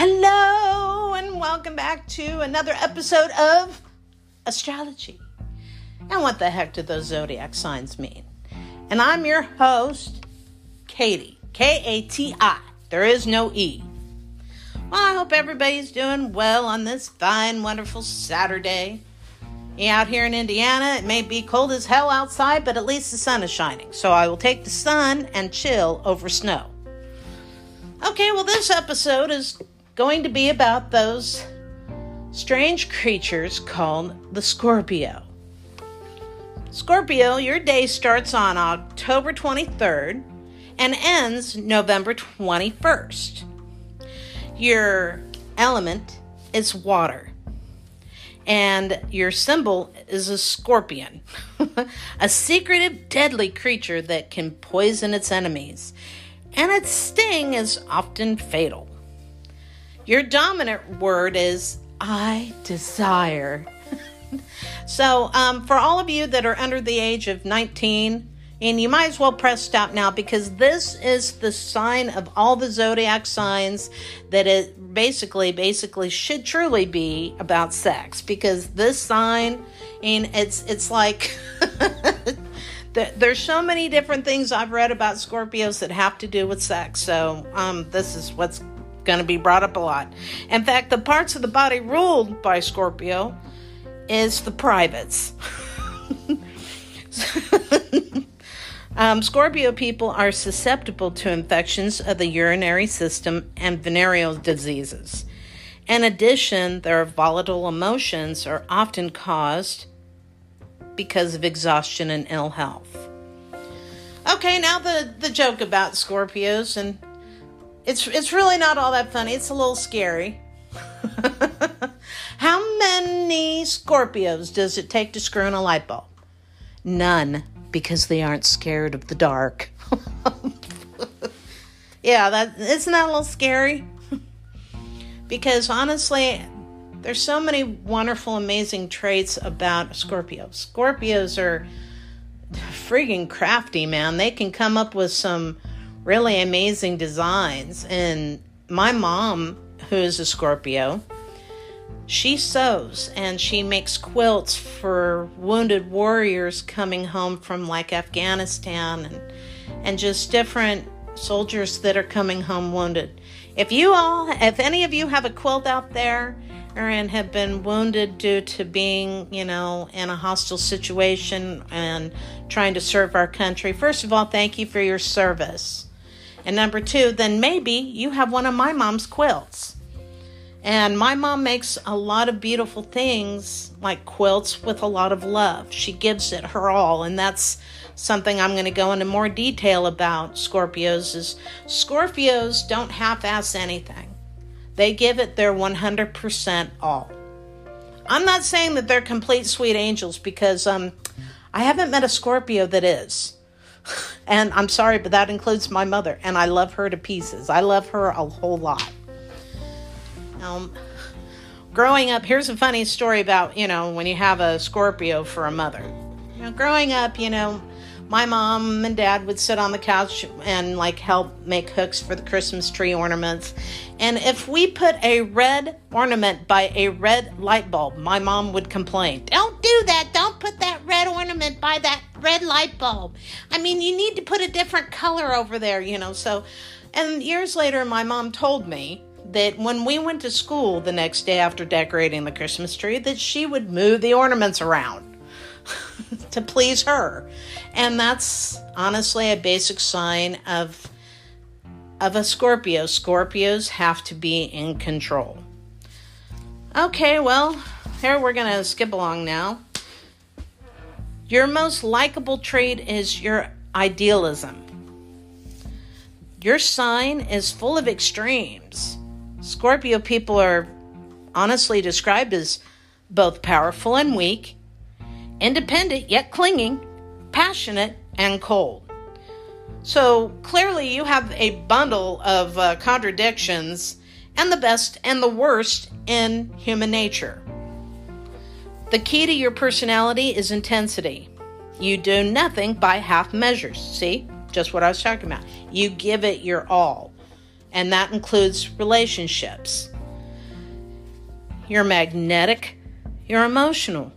Hello, and welcome back to another episode of Astrology. And what the heck do those zodiac signs mean? And I'm your host, Katie. K A T I. There is no E. Well, I hope everybody's doing well on this fine, wonderful Saturday. Out here in Indiana, it may be cold as hell outside, but at least the sun is shining. So I will take the sun and chill over snow. Okay, well, this episode is going to be about those strange creatures called the Scorpio. Scorpio, your day starts on October 23rd and ends November 21st. Your element is water, and your symbol is a scorpion, a secretive, deadly creature that can poison its enemies, and its sting is often fatal. Your dominant word is I desire. so, um, for all of you that are under the age of 19, and you might as well press stop now because this is the sign of all the zodiac signs that it basically, basically should truly be about sex. Because this sign, and it's it's like there's so many different things I've read about Scorpios that have to do with sex. So um, this is what's going to be brought up a lot. In fact, the parts of the body ruled by Scorpio is the privates. Um, Scorpio people are susceptible to infections of the urinary system and venereal diseases. In addition, their volatile emotions are often caused because of exhaustion and ill health. Okay, now the, the joke about Scorpios, and it's it's really not all that funny. It's a little scary. How many Scorpios does it take to screw in a light bulb? None because they aren't scared of the dark. yeah, that isn't that a little scary? because honestly, there's so many wonderful, amazing traits about Scorpios. Scorpios are freaking crafty, man. They can come up with some really amazing designs. And my mom, who is a Scorpio, she sews and she makes quilts for wounded warriors coming home from like Afghanistan and and just different soldiers that are coming home wounded. If you all if any of you have a quilt out there and have been wounded due to being, you know, in a hostile situation and trying to serve our country, first of all, thank you for your service. And number 2, then maybe you have one of my mom's quilts and my mom makes a lot of beautiful things like quilts with a lot of love. She gives it her all, and that's something I'm going to go into more detail about Scorpios is Scorpios don't half-ass anything. They give it their 100% all. I'm not saying that they're complete sweet angels because um I haven't met a Scorpio that is. And I'm sorry, but that includes my mother, and I love her to pieces. I love her a whole lot. Um, growing up, here's a funny story about, you know, when you have a Scorpio for a mother. You know, growing up, you know, my mom and dad would sit on the couch and like help make hooks for the Christmas tree ornaments. And if we put a red ornament by a red light bulb, my mom would complain, Don't do that. Don't put that red ornament by that red light bulb. I mean, you need to put a different color over there, you know. So, and years later, my mom told me that when we went to school the next day after decorating the Christmas tree, that she would move the ornaments around to please her. And that's honestly a basic sign of of a Scorpio. Scorpios have to be in control. Okay, well, here we're going to skip along now. Your most likable trait is your idealism. Your sign is full of extremes. Scorpio people are honestly described as both powerful and weak, independent yet clinging, passionate and cold. So clearly, you have a bundle of uh, contradictions and the best and the worst in human nature. The key to your personality is intensity. You do nothing by half measures. See, just what I was talking about. You give it your all. and that includes relationships. You're magnetic, you're emotional,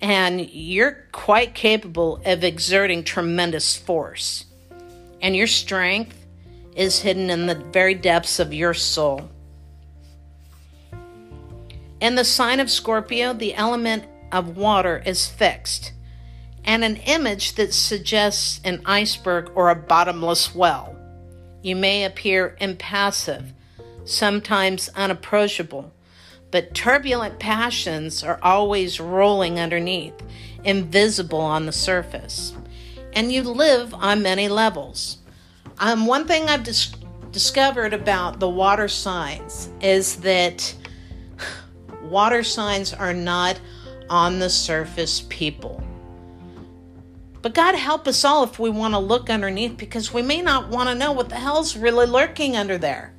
and you're quite capable of exerting tremendous force. And your strength is hidden in the very depths of your soul. In the sign of Scorpio, the element of water is fixed, and an image that suggests an iceberg or a bottomless well. You may appear impassive, sometimes unapproachable, but turbulent passions are always rolling underneath, invisible on the surface. And you live on many levels. Um, one thing I've dis- discovered about the water signs is that water signs are not on the surface people. But God help us all if we want to look underneath because we may not want to know what the hell's really lurking under there.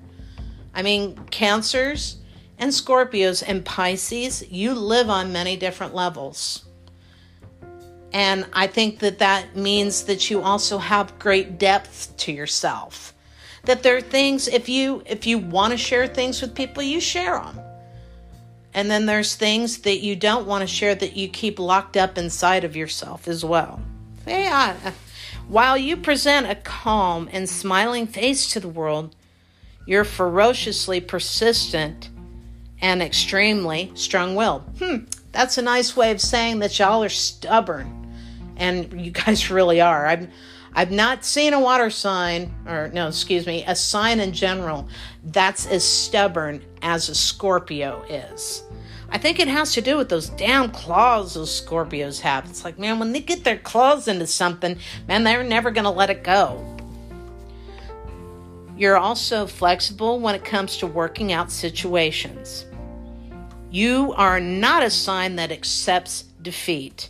I mean, cancers and Scorpios and Pisces, you live on many different levels. And I think that that means that you also have great depth to yourself. That there are things if you if you want to share things with people, you share them. And then there's things that you don't want to share that you keep locked up inside of yourself as well. Yeah. While you present a calm and smiling face to the world, you're ferociously persistent and extremely strong willed. Hmm, that's a nice way of saying that y'all are stubborn. And you guys really are. I've, I've not seen a water sign, or no, excuse me, a sign in general that's as stubborn as a Scorpio is. I think it has to do with those damn claws those Scorpios have. It's like, man, when they get their claws into something, man, they're never going to let it go. You're also flexible when it comes to working out situations. You are not a sign that accepts defeat.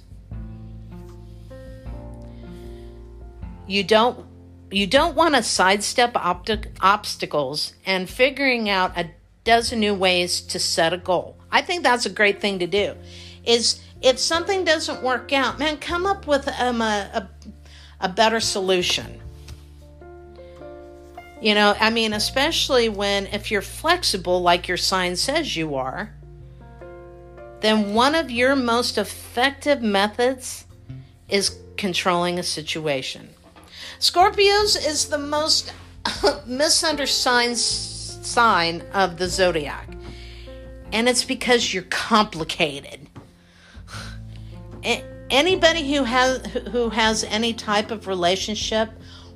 You don't you don't want to sidestep optic, obstacles and figuring out a dozen new ways to set a goal. I think that's a great thing to do. Is if something doesn't work out, man, come up with um, a, a, a better solution. You know, I mean, especially when if you're flexible like your sign says you are, then one of your most effective methods is controlling a situation. Scorpios is the most misunderstood sign of the zodiac. And it's because you're complicated. Anybody who has who has any type of relationship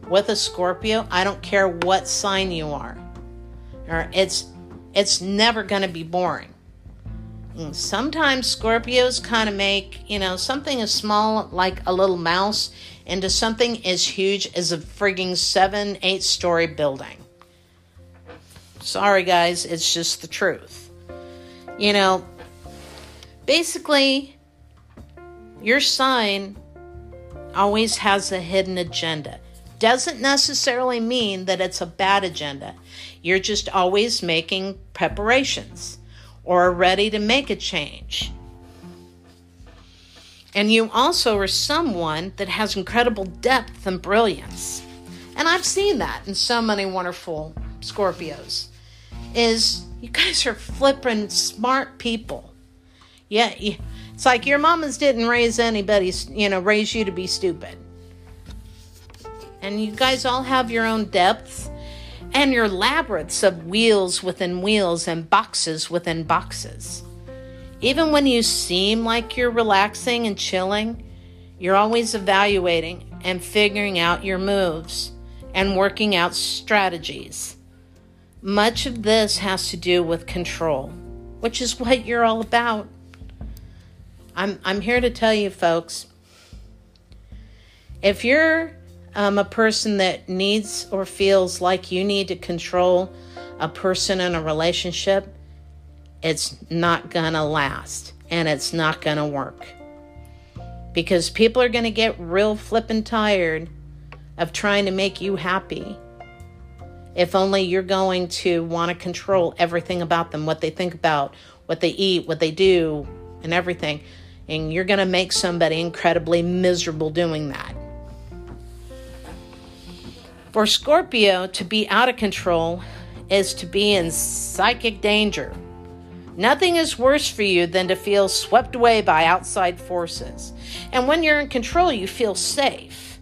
with a Scorpio, I don't care what sign you are. Or it's it's never going to be boring. Sometimes Scorpios kind of make, you know, something as small like a little mouse into something as huge as a frigging seven, eight story building. Sorry, guys, it's just the truth. You know, basically, your sign always has a hidden agenda. Doesn't necessarily mean that it's a bad agenda. You're just always making preparations or are ready to make a change. And you also are someone that has incredible depth and brilliance. And I've seen that in so many wonderful Scorpios. Is you guys are flipping smart people. Yeah, it's like your mamas didn't raise anybody, you know, raise you to be stupid. And you guys all have your own depths and your labyrinths of wheels within wheels and boxes within boxes. Even when you seem like you're relaxing and chilling, you're always evaluating and figuring out your moves and working out strategies. Much of this has to do with control, which is what you're all about. I'm, I'm here to tell you, folks, if you're um, a person that needs or feels like you need to control a person in a relationship, it's not gonna last and it's not gonna work. Because people are gonna get real flippin' tired of trying to make you happy. If only you're going to want to control everything about them, what they think about, what they eat, what they do, and everything. And you're going to make somebody incredibly miserable doing that. For Scorpio, to be out of control is to be in psychic danger. Nothing is worse for you than to feel swept away by outside forces. And when you're in control, you feel safe.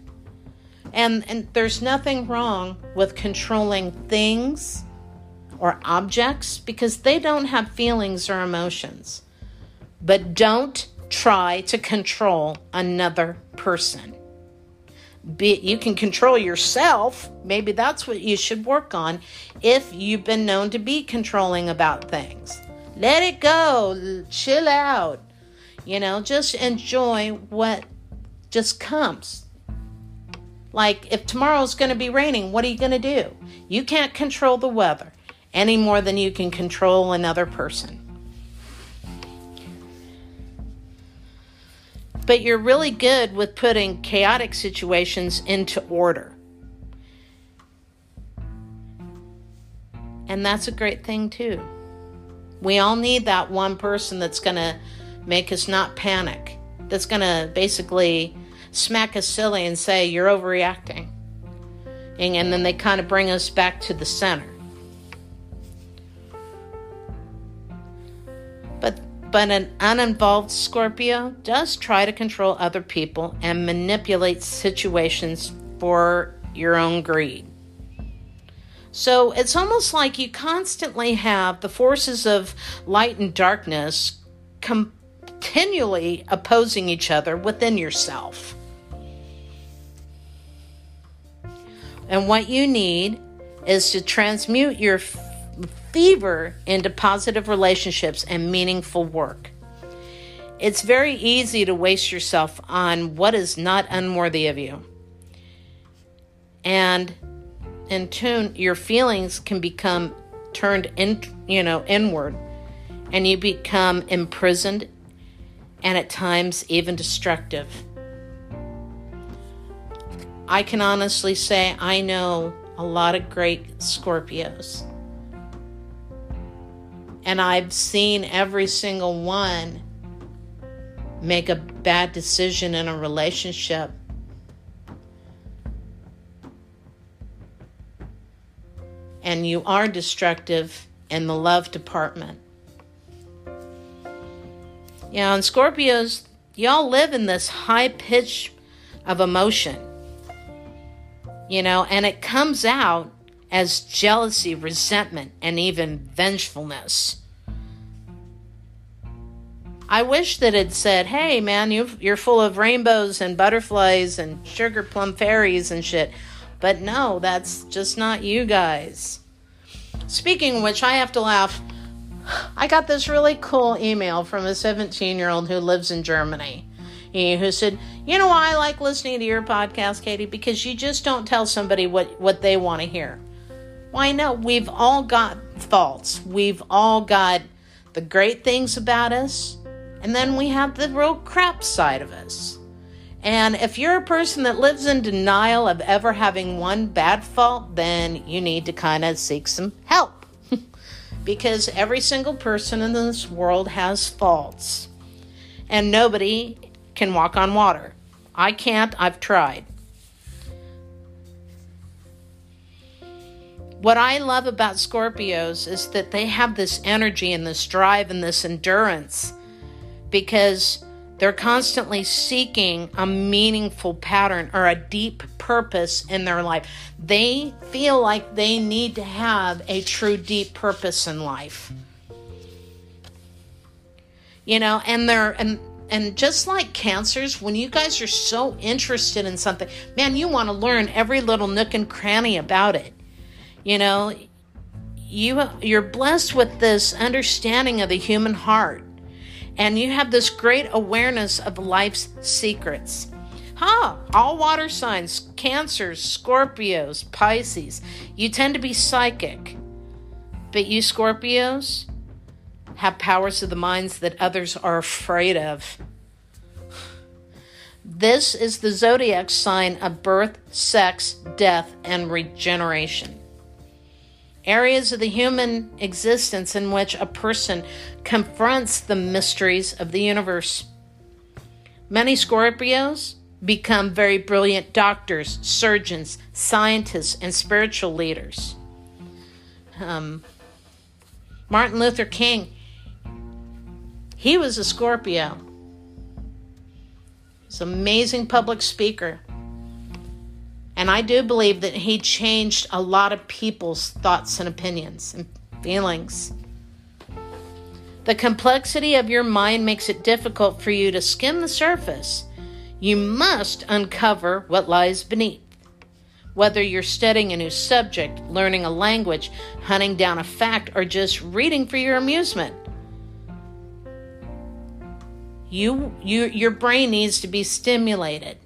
And, and there's nothing wrong with controlling things or objects because they don't have feelings or emotions. But don't try to control another person. Be, you can control yourself. Maybe that's what you should work on if you've been known to be controlling about things. Let it go. Chill out. You know, just enjoy what just comes. Like if tomorrow's going to be raining, what are you going to do? You can't control the weather any more than you can control another person. But you're really good with putting chaotic situations into order. And that's a great thing, too. We all need that one person that's going to make us not panic, that's going to basically smack us silly and say, You're overreacting. And, and then they kind of bring us back to the center. But an uninvolved Scorpio does try to control other people and manipulate situations for your own greed. So it's almost like you constantly have the forces of light and darkness continually opposing each other within yourself. And what you need is to transmute your fever into positive relationships and meaningful work. It's very easy to waste yourself on what is not unworthy of you. And in tune, your feelings can become turned in, you know, inward, and you become imprisoned and at times even destructive. I can honestly say I know a lot of great Scorpios. And I've seen every single one make a bad decision in a relationship and you are destructive in the love department. Yeah, and Scorpios, y'all live in this high pitch of emotion. You know, and it comes out as jealousy, resentment, and even vengefulness. I wish that it said, hey man, you you're full of rainbows and butterflies and sugar plum fairies and shit. But no, that's just not you guys. Speaking of which, I have to laugh. I got this really cool email from a 17 year old who lives in Germany. Who said, You know why I like listening to your podcast, Katie? Because you just don't tell somebody what, what they want to hear. Why, no, we've all got faults. We've all got the great things about us, and then we have the real crap side of us. And if you're a person that lives in denial of ever having one bad fault, then you need to kind of seek some help. because every single person in this world has faults. And nobody can walk on water. I can't, I've tried. What I love about Scorpios is that they have this energy and this drive and this endurance because they're constantly seeking a meaningful pattern or a deep purpose in their life. They feel like they need to have a true deep purpose in life. You know, and they're and and just like cancers, when you guys are so interested in something, man, you want to learn every little nook and cranny about it. You know, you you're blessed with this understanding of the human heart and you have this great awareness of life's secrets. Huh, all water signs, Cancers, Scorpios, Pisces, you tend to be psychic. But you Scorpios have powers of the minds that others are afraid of. This is the zodiac sign of birth, sex, death, and regeneration areas of the human existence in which a person confronts the mysteries of the universe. Many Scorpios become very brilliant doctors, surgeons, scientists, and spiritual leaders. Um, Martin Luther King, he was a Scorpio. He's an amazing public speaker. And I do believe that he changed a lot of people's thoughts and opinions and feelings. The complexity of your mind makes it difficult for you to skim the surface. You must uncover what lies beneath. Whether you're studying a new subject, learning a language, hunting down a fact, or just reading for your amusement, you, you your brain needs to be stimulated.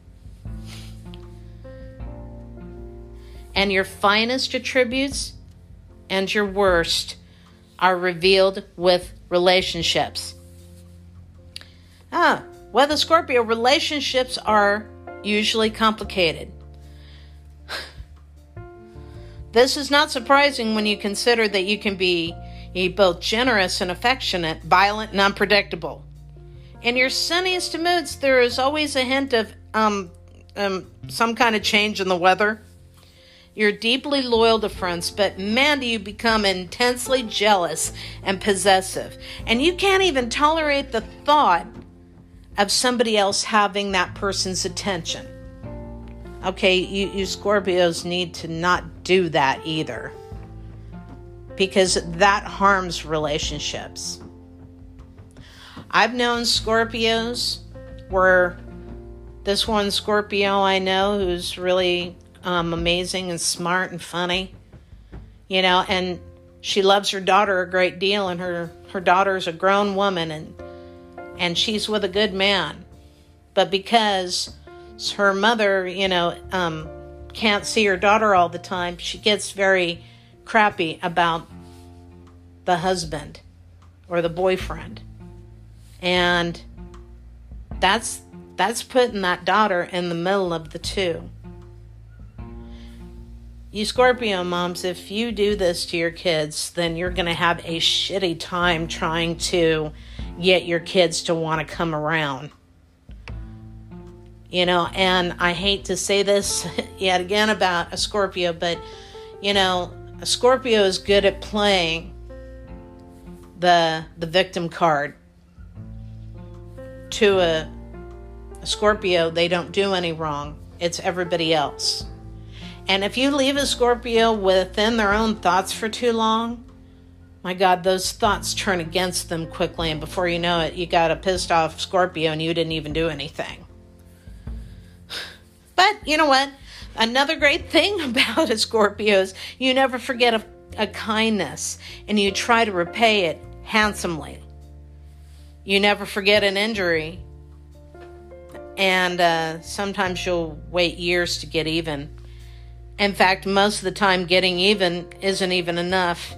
And your finest attributes and your worst are revealed with relationships. Ah, well, the Scorpio relationships are usually complicated. This is not surprising when you consider that you can be both generous and affectionate, violent and unpredictable. In your sunniest moods, there is always a hint of um, um, some kind of change in the weather. You're deeply loyal to friends, but man, do you become intensely jealous and possessive. And you can't even tolerate the thought of somebody else having that person's attention. Okay, you, you Scorpios need to not do that either because that harms relationships. I've known Scorpios where this one Scorpio I know who's really um, amazing and smart and funny, you know, and she loves her daughter a great deal, and her her daughter's a grown woman, and and she's with a good man, but because her mother, you know, um, can't see her daughter all the time, she gets very crappy about the husband or the boyfriend. And that's that's putting that daughter in the middle of the two. You Scorpio moms, if you do this to your kids, then you're going to have a shitty time trying to get your kids to want to come around. You know, and I hate to say this yet again about a Scorpio, but you know, a Scorpio is good at playing the the victim card. To a, a Scorpio, they don't do any wrong. It's everybody else. And if you leave a Scorpio within their own thoughts for too long, my God, those thoughts turn against them quickly, and before you know it, you got a pissed off Scorpio and you didn't even do anything. But you know what? Another great thing about a Scorpio is you never forget a, a kindness and you try to repay it handsomely. You never forget an injury, and uh, sometimes you'll wait years to get even. In fact, most of the time, getting even isn't even enough.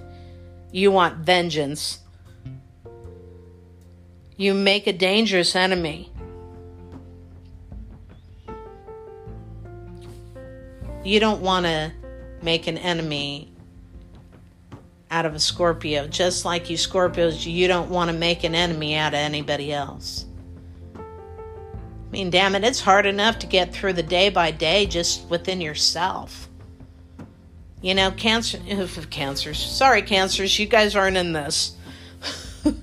You want vengeance. You make a dangerous enemy. You don't want to make an enemy out of a Scorpio, just like you Scorpios, you don't want to make an enemy out of anybody else. I mean, damn it, it's hard enough to get through the day by day just within yourself. You know, cancer, cancers. Sorry, cancers, you guys aren't in this.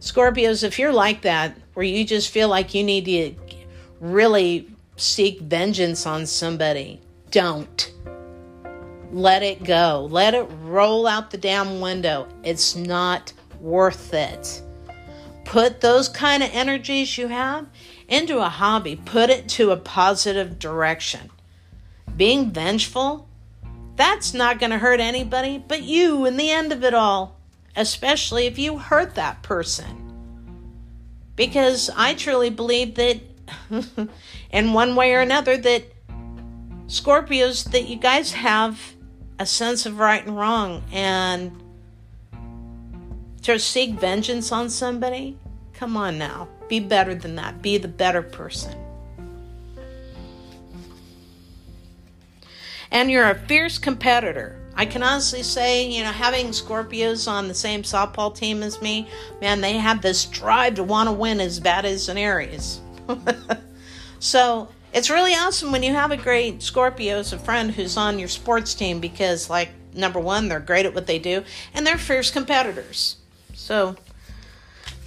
Scorpios, if you're like that, where you just feel like you need to really seek vengeance on somebody, don't. Let it go. Let it roll out the damn window. It's not worth it. Put those kind of energies you have into a hobby, put it to a positive direction. Being vengeful, that's not going to hurt anybody but you in the end of it all, especially if you hurt that person. Because I truly believe that, in one way or another, that Scorpios, that you guys have a sense of right and wrong and to seek vengeance on somebody? Come on now. Be better than that. Be the better person. And you're a fierce competitor. I can honestly say, you know, having Scorpios on the same softball team as me, man, they have this drive to want to win as bad as an Aries. So it's really awesome when you have a great Scorpio as a friend who's on your sports team because, like, number one, they're great at what they do and they're fierce competitors. So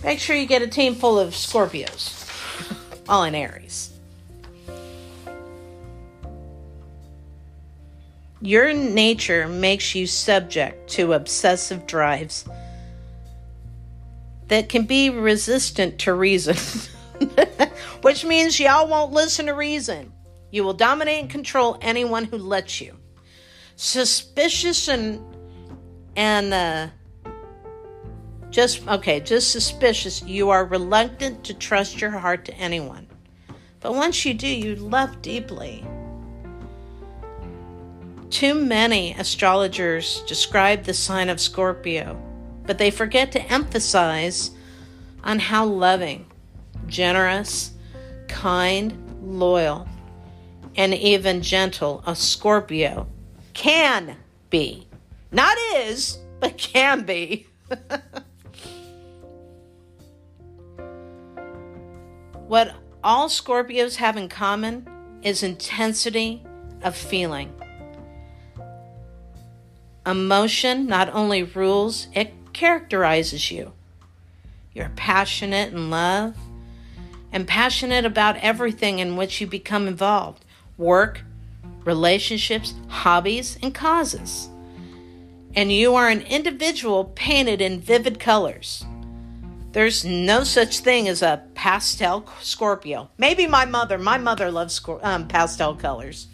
make sure you get a team full of Scorpios, all in Aries. Your nature makes you subject to obsessive drives that can be resistant to reason. which means y'all won't listen to reason. You will dominate and control anyone who lets you. Suspicious and and uh, just okay, just suspicious. You are reluctant to trust your heart to anyone, but once you do, you love deeply. Too many astrologers describe the sign of Scorpio, but they forget to emphasize on how loving, generous, kind, loyal, and even gentle a Scorpio can be. Not is, but can be. what all Scorpios have in common is intensity of feeling. Emotion not only rules, it characterizes you. You're passionate in love, and passionate about everything in which you become involved work, relationships, hobbies, and causes. And you are an individual painted in vivid colors. There's no such thing as a pastel Scorpio. Maybe my mother. My mother loves um, pastel colors.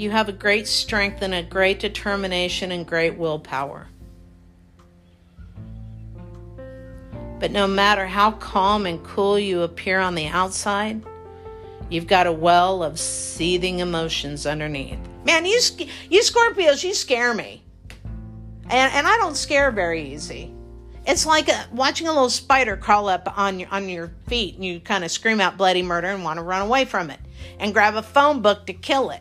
You have a great strength and a great determination and great willpower. But no matter how calm and cool you appear on the outside, you've got a well of seething emotions underneath. Man, you you Scorpios, you scare me. And and I don't scare very easy. It's like a, watching a little spider crawl up on your on your feet and you kind of scream out bloody murder and want to run away from it and grab a phone book to kill it.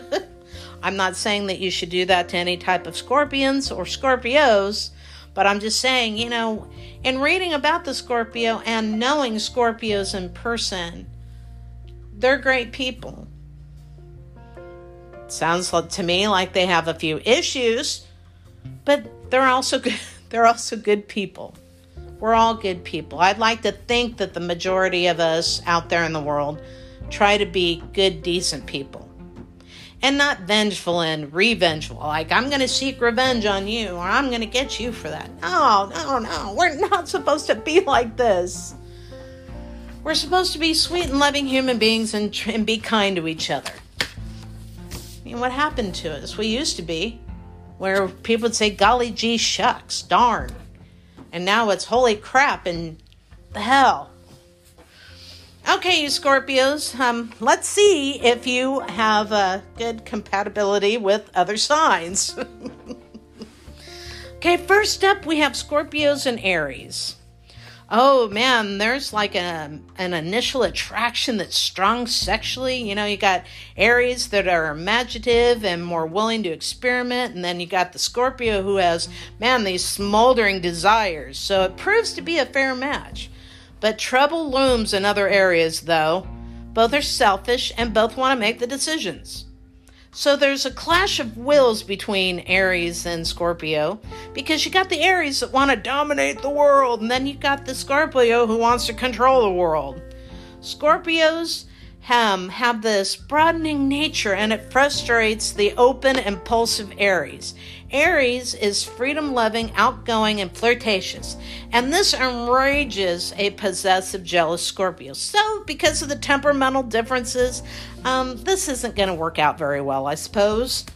I'm not saying that you should do that to any type of scorpions or Scorpios, but I'm just saying, you know, in reading about the Scorpio and knowing Scorpios in person, they're great people. Sounds to me like they have a few issues, but they're also good, they're also good people. We're all good people. I'd like to think that the majority of us out there in the world try to be good, decent people and not vengeful and revengeful. Like, I'm going to seek revenge on you or I'm going to get you for that. No, no, no. We're not supposed to be like this. We're supposed to be sweet and loving human beings and, and be kind to each other. I mean, what happened to us? We used to be where people would say, golly gee shucks, darn. And now it's holy crap and the hell. Okay, you Scorpios, um, let's see if you have a good compatibility with other signs. okay, first up, we have Scorpios and Aries. Oh man, there's like a, an initial attraction that's strong sexually. You know, you got Aries that are imaginative and more willing to experiment, and then you got the Scorpio who has, man, these smoldering desires. So it proves to be a fair match. But trouble looms in other areas, though. Both are selfish and both want to make the decisions. So there's a clash of wills between Aries and Scorpio because you got the Aries that want to dominate the world, and then you got the Scorpio who wants to control the world. Scorpios um, have this broadening nature and it frustrates the open, impulsive Aries. Aries is freedom loving, outgoing, and flirtatious, and this enrages a possessive, jealous Scorpio. So, because of the temperamental differences, um, this isn't going to work out very well, I suppose.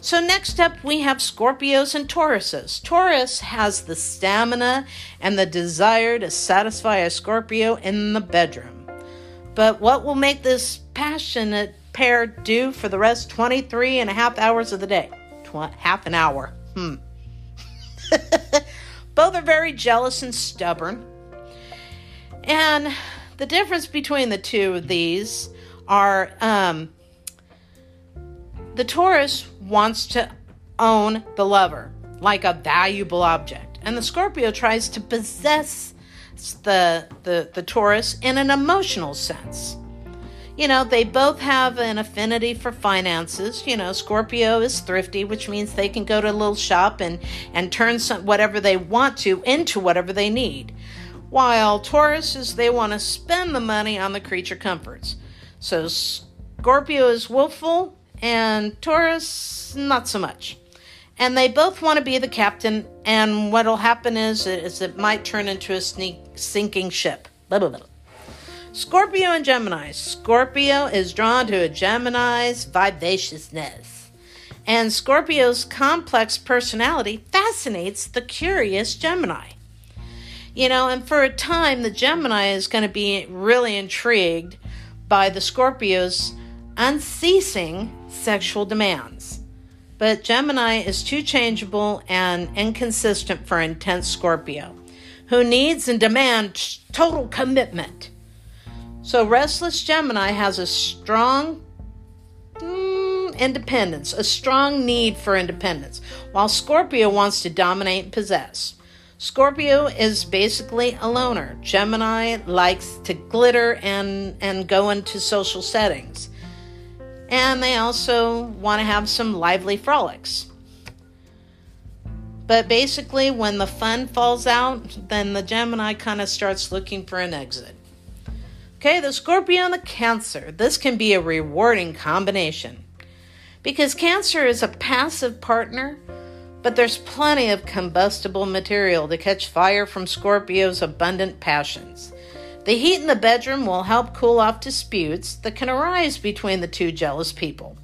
So, next up, we have Scorpios and Tauruses. Taurus has the stamina and the desire to satisfy a Scorpio in the bedroom. But what will make this passionate pair do for the rest 23 and a half hours of the day? half an hour. Hmm. Both are very jealous and stubborn. And the difference between the two of these are um, the Taurus wants to own the lover like a valuable object, and the Scorpio tries to possess the, the, the Taurus in an emotional sense. You know, they both have an affinity for finances. You know, Scorpio is thrifty, which means they can go to a little shop and, and turn some, whatever they want to into whatever they need. While Taurus is they want to spend the money on the creature comforts. So Scorpio is willful and Taurus not so much and they both want to be the captain. And what'll happen is, is it might turn into a sneak, sinking ship. Blah, blah, blah. Scorpio and Gemini. Scorpio is drawn to a Gemini's vivaciousness. And Scorpio's complex personality fascinates the curious Gemini. You know, and for a time, the Gemini is going to be really intrigued by the Scorpio's unceasing sexual demands. But Gemini is too changeable and inconsistent for intense Scorpio, who needs and demands total commitment. So, restless Gemini has a strong mm, independence, a strong need for independence, while Scorpio wants to dominate and possess. Scorpio is basically a loner. Gemini likes to glitter and, and go into social settings and they also want to have some lively frolics. But basically, when the fun falls out, then the Gemini kind of starts looking for an exit. Okay, the Scorpio and the Cancer. This can be a rewarding combination because Cancer is a passive partner, but there's plenty of combustible material to catch fire from Scorpio's abundant passions. The heat in the bedroom will help cool off disputes that can arise between the two jealous people.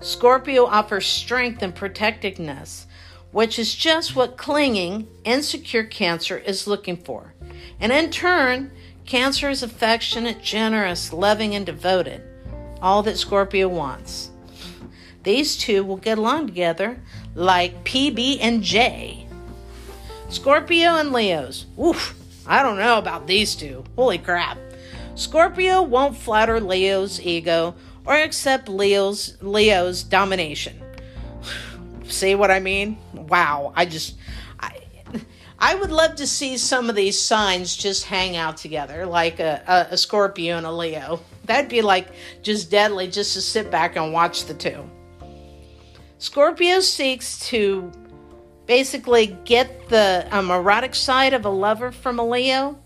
Scorpio offers strength and protectiveness, which is just what clinging, insecure Cancer is looking for. And in turn, Cancer is affectionate, generous, loving, and devoted. All that Scorpio wants. These two will get along together like PB and J. Scorpio and Leos. Oof, I don't know about these two. Holy crap. Scorpio won't flatter Leo's ego or accept Leo's Leo's domination. See what I mean? Wow, I just I I would love to see some of these signs just hang out together, like a, a, a Scorpio and a Leo. That'd be like just deadly just to sit back and watch the two. Scorpio seeks to basically get the um, erotic side of a lover from a Leo,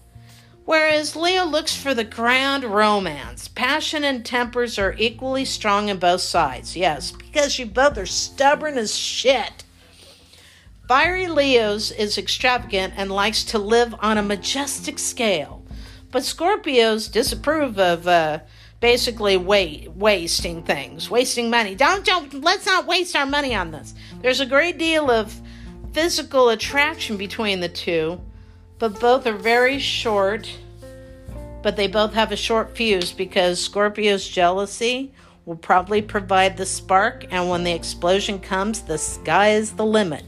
whereas Leo looks for the grand romance. Passion and tempers are equally strong in both sides, yes, because you both are stubborn as shit. Fiery Leo's is extravagant and likes to live on a majestic scale, but Scorpios disapprove of uh, basically wait, wasting things, wasting money. Don't, don't, let's not waste our money on this. There's a great deal of physical attraction between the two, but both are very short. But they both have a short fuse because Scorpio's jealousy will probably provide the spark, and when the explosion comes, the sky is the limit.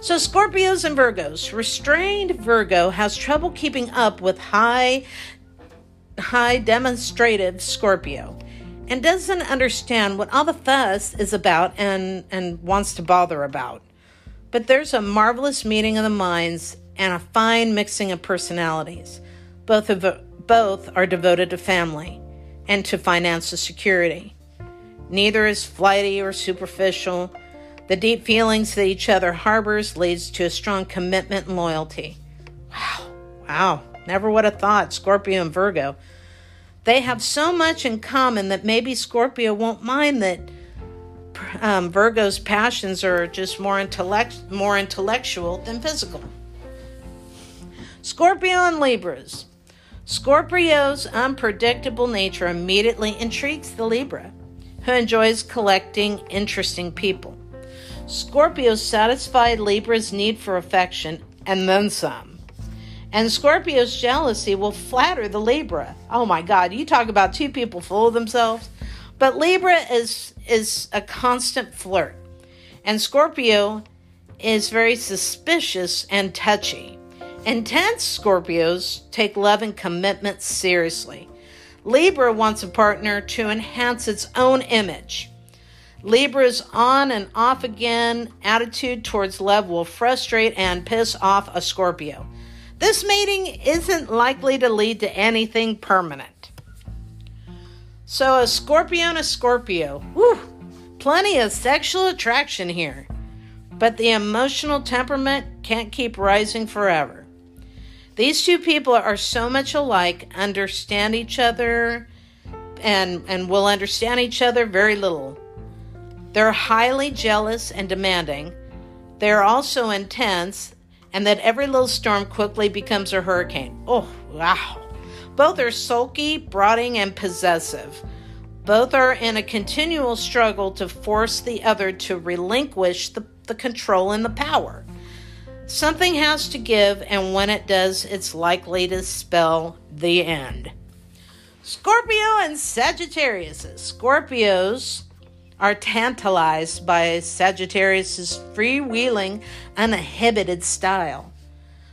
So, Scorpios and Virgos. Restrained Virgo has trouble keeping up with high, high demonstrative Scorpio and doesn't understand what all the fuss is about and, and wants to bother about. But there's a marvelous meeting of the minds and a fine mixing of personalities. Both, of, both are devoted to family and to financial security. Neither is flighty or superficial. The deep feelings that each other harbors leads to a strong commitment and loyalty. Wow, wow, never would have thought Scorpio and Virgo. They have so much in common that maybe Scorpio won't mind that um, Virgo's passions are just more intellect more intellectual than physical. Scorpio and Libras. Scorpio's unpredictable nature immediately intrigues the Libra, who enjoys collecting interesting people. Scorpio's satisfied Libra's need for affection and then some. And Scorpio's jealousy will flatter the Libra. Oh my God, you talk about two people full of themselves. But Libra is is a constant flirt, and Scorpio is very suspicious and touchy. Intense Scorpios take love and commitment seriously. Libra wants a partner to enhance its own image. Libra's on and off again attitude towards love will frustrate and piss off a Scorpio. This mating isn't likely to lead to anything permanent. So, a Scorpio and a Scorpio, whew, plenty of sexual attraction here, but the emotional temperament can't keep rising forever. These two people are so much alike, understand each other, and, and will understand each other very little. They're highly jealous and demanding. They're also intense, and that every little storm quickly becomes a hurricane. Oh, wow. Both are sulky, brooding, and possessive. Both are in a continual struggle to force the other to relinquish the, the control and the power. Something has to give, and when it does, it's likely to spell the end. Scorpio and Sagittarius. Scorpios are tantalized by Sagittarius's freewheeling, uninhibited style.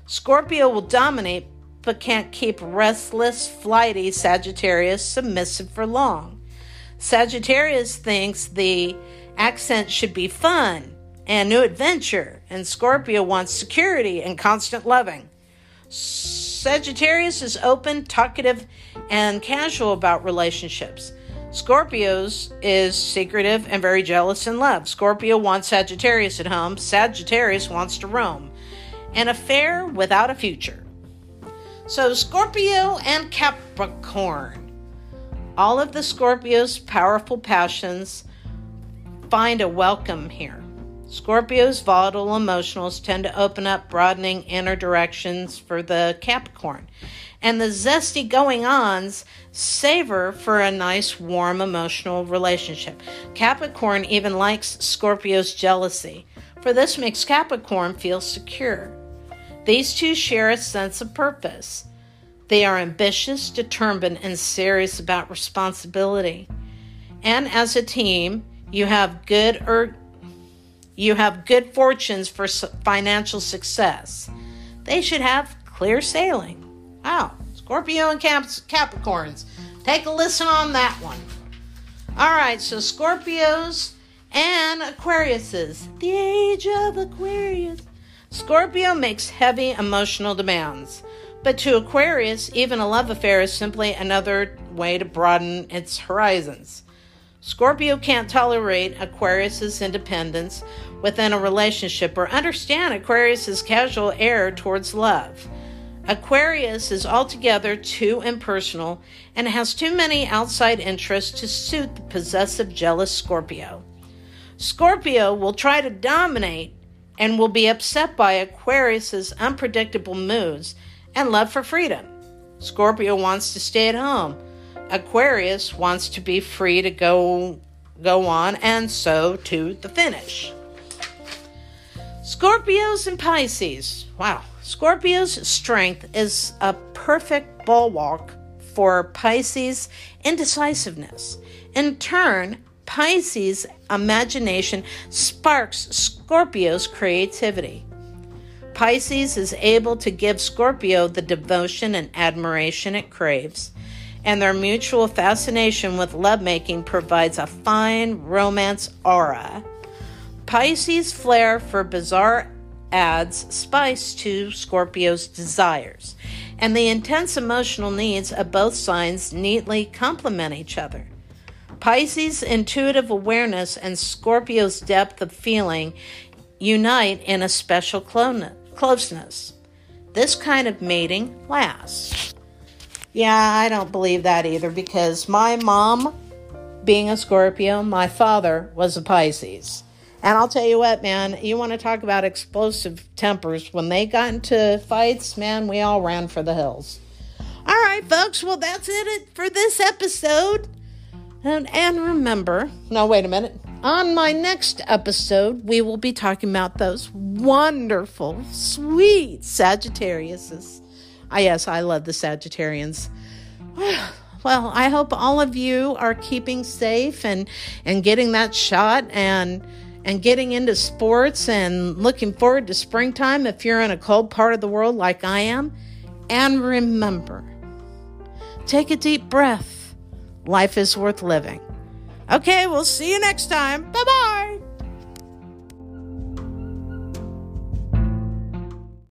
Scorpio will dominate but can't keep restless, flighty Sagittarius submissive for long. Sagittarius thinks the accent should be fun and new adventure, and Scorpio wants security and constant loving. Sagittarius is open, talkative, and casual about relationships. Scorpios is secretive and very jealous in love. Scorpio wants Sagittarius at home. Sagittarius wants to roam. An affair without a future. So, Scorpio and Capricorn. All of the Scorpio's powerful passions find a welcome here. Scorpio's volatile emotionals tend to open up, broadening inner directions for the Capricorn. And the zesty going ons savor for a nice, warm, emotional relationship. Capricorn even likes Scorpio's jealousy, for this makes Capricorn feel secure. These two share a sense of purpose. They are ambitious, determined, and serious about responsibility. And as a team, you have good or you have good fortunes for financial success. They should have clear sailing. Wow, Scorpio and Cap- Capricorns. Take a listen on that one. All right, so Scorpios and Aquariuses. The age of Aquarius. Scorpio makes heavy emotional demands. But to Aquarius, even a love affair is simply another way to broaden its horizons. Scorpio can't tolerate Aquarius's independence within a relationship or understand Aquarius's casual air towards love. Aquarius is altogether too impersonal and has too many outside interests to suit the possessive, jealous Scorpio. Scorpio will try to dominate and will be upset by Aquarius's unpredictable moods and love for freedom. Scorpio wants to stay at home Aquarius wants to be free to go go on and so to the finish. Scorpios and Pisces. Wow. Scorpio's strength is a perfect bulwark for Pisces' indecisiveness. In turn, Pisces' imagination sparks Scorpio's creativity. Pisces is able to give Scorpio the devotion and admiration it craves and their mutual fascination with lovemaking provides a fine romance aura. Pisces' flair for bizarre adds spice to Scorpio's desires, and the intense emotional needs of both signs neatly complement each other. Pisces' intuitive awareness and Scorpio's depth of feeling unite in a special closeness. This kind of mating lasts. Yeah, I don't believe that either because my mom, being a Scorpio, my father was a Pisces. And I'll tell you what, man, you want to talk about explosive tempers. When they got into fights, man, we all ran for the hills. All right, folks, well, that's it for this episode. And, and remember, no, wait a minute. On my next episode, we will be talking about those wonderful, sweet Sagittariuses. Ah, yes, I love the Sagittarians. Well, I hope all of you are keeping safe and and getting that shot and and getting into sports and looking forward to springtime if you're in a cold part of the world like I am. And remember, take a deep breath. Life is worth living. Okay, we'll see you next time. Bye bye.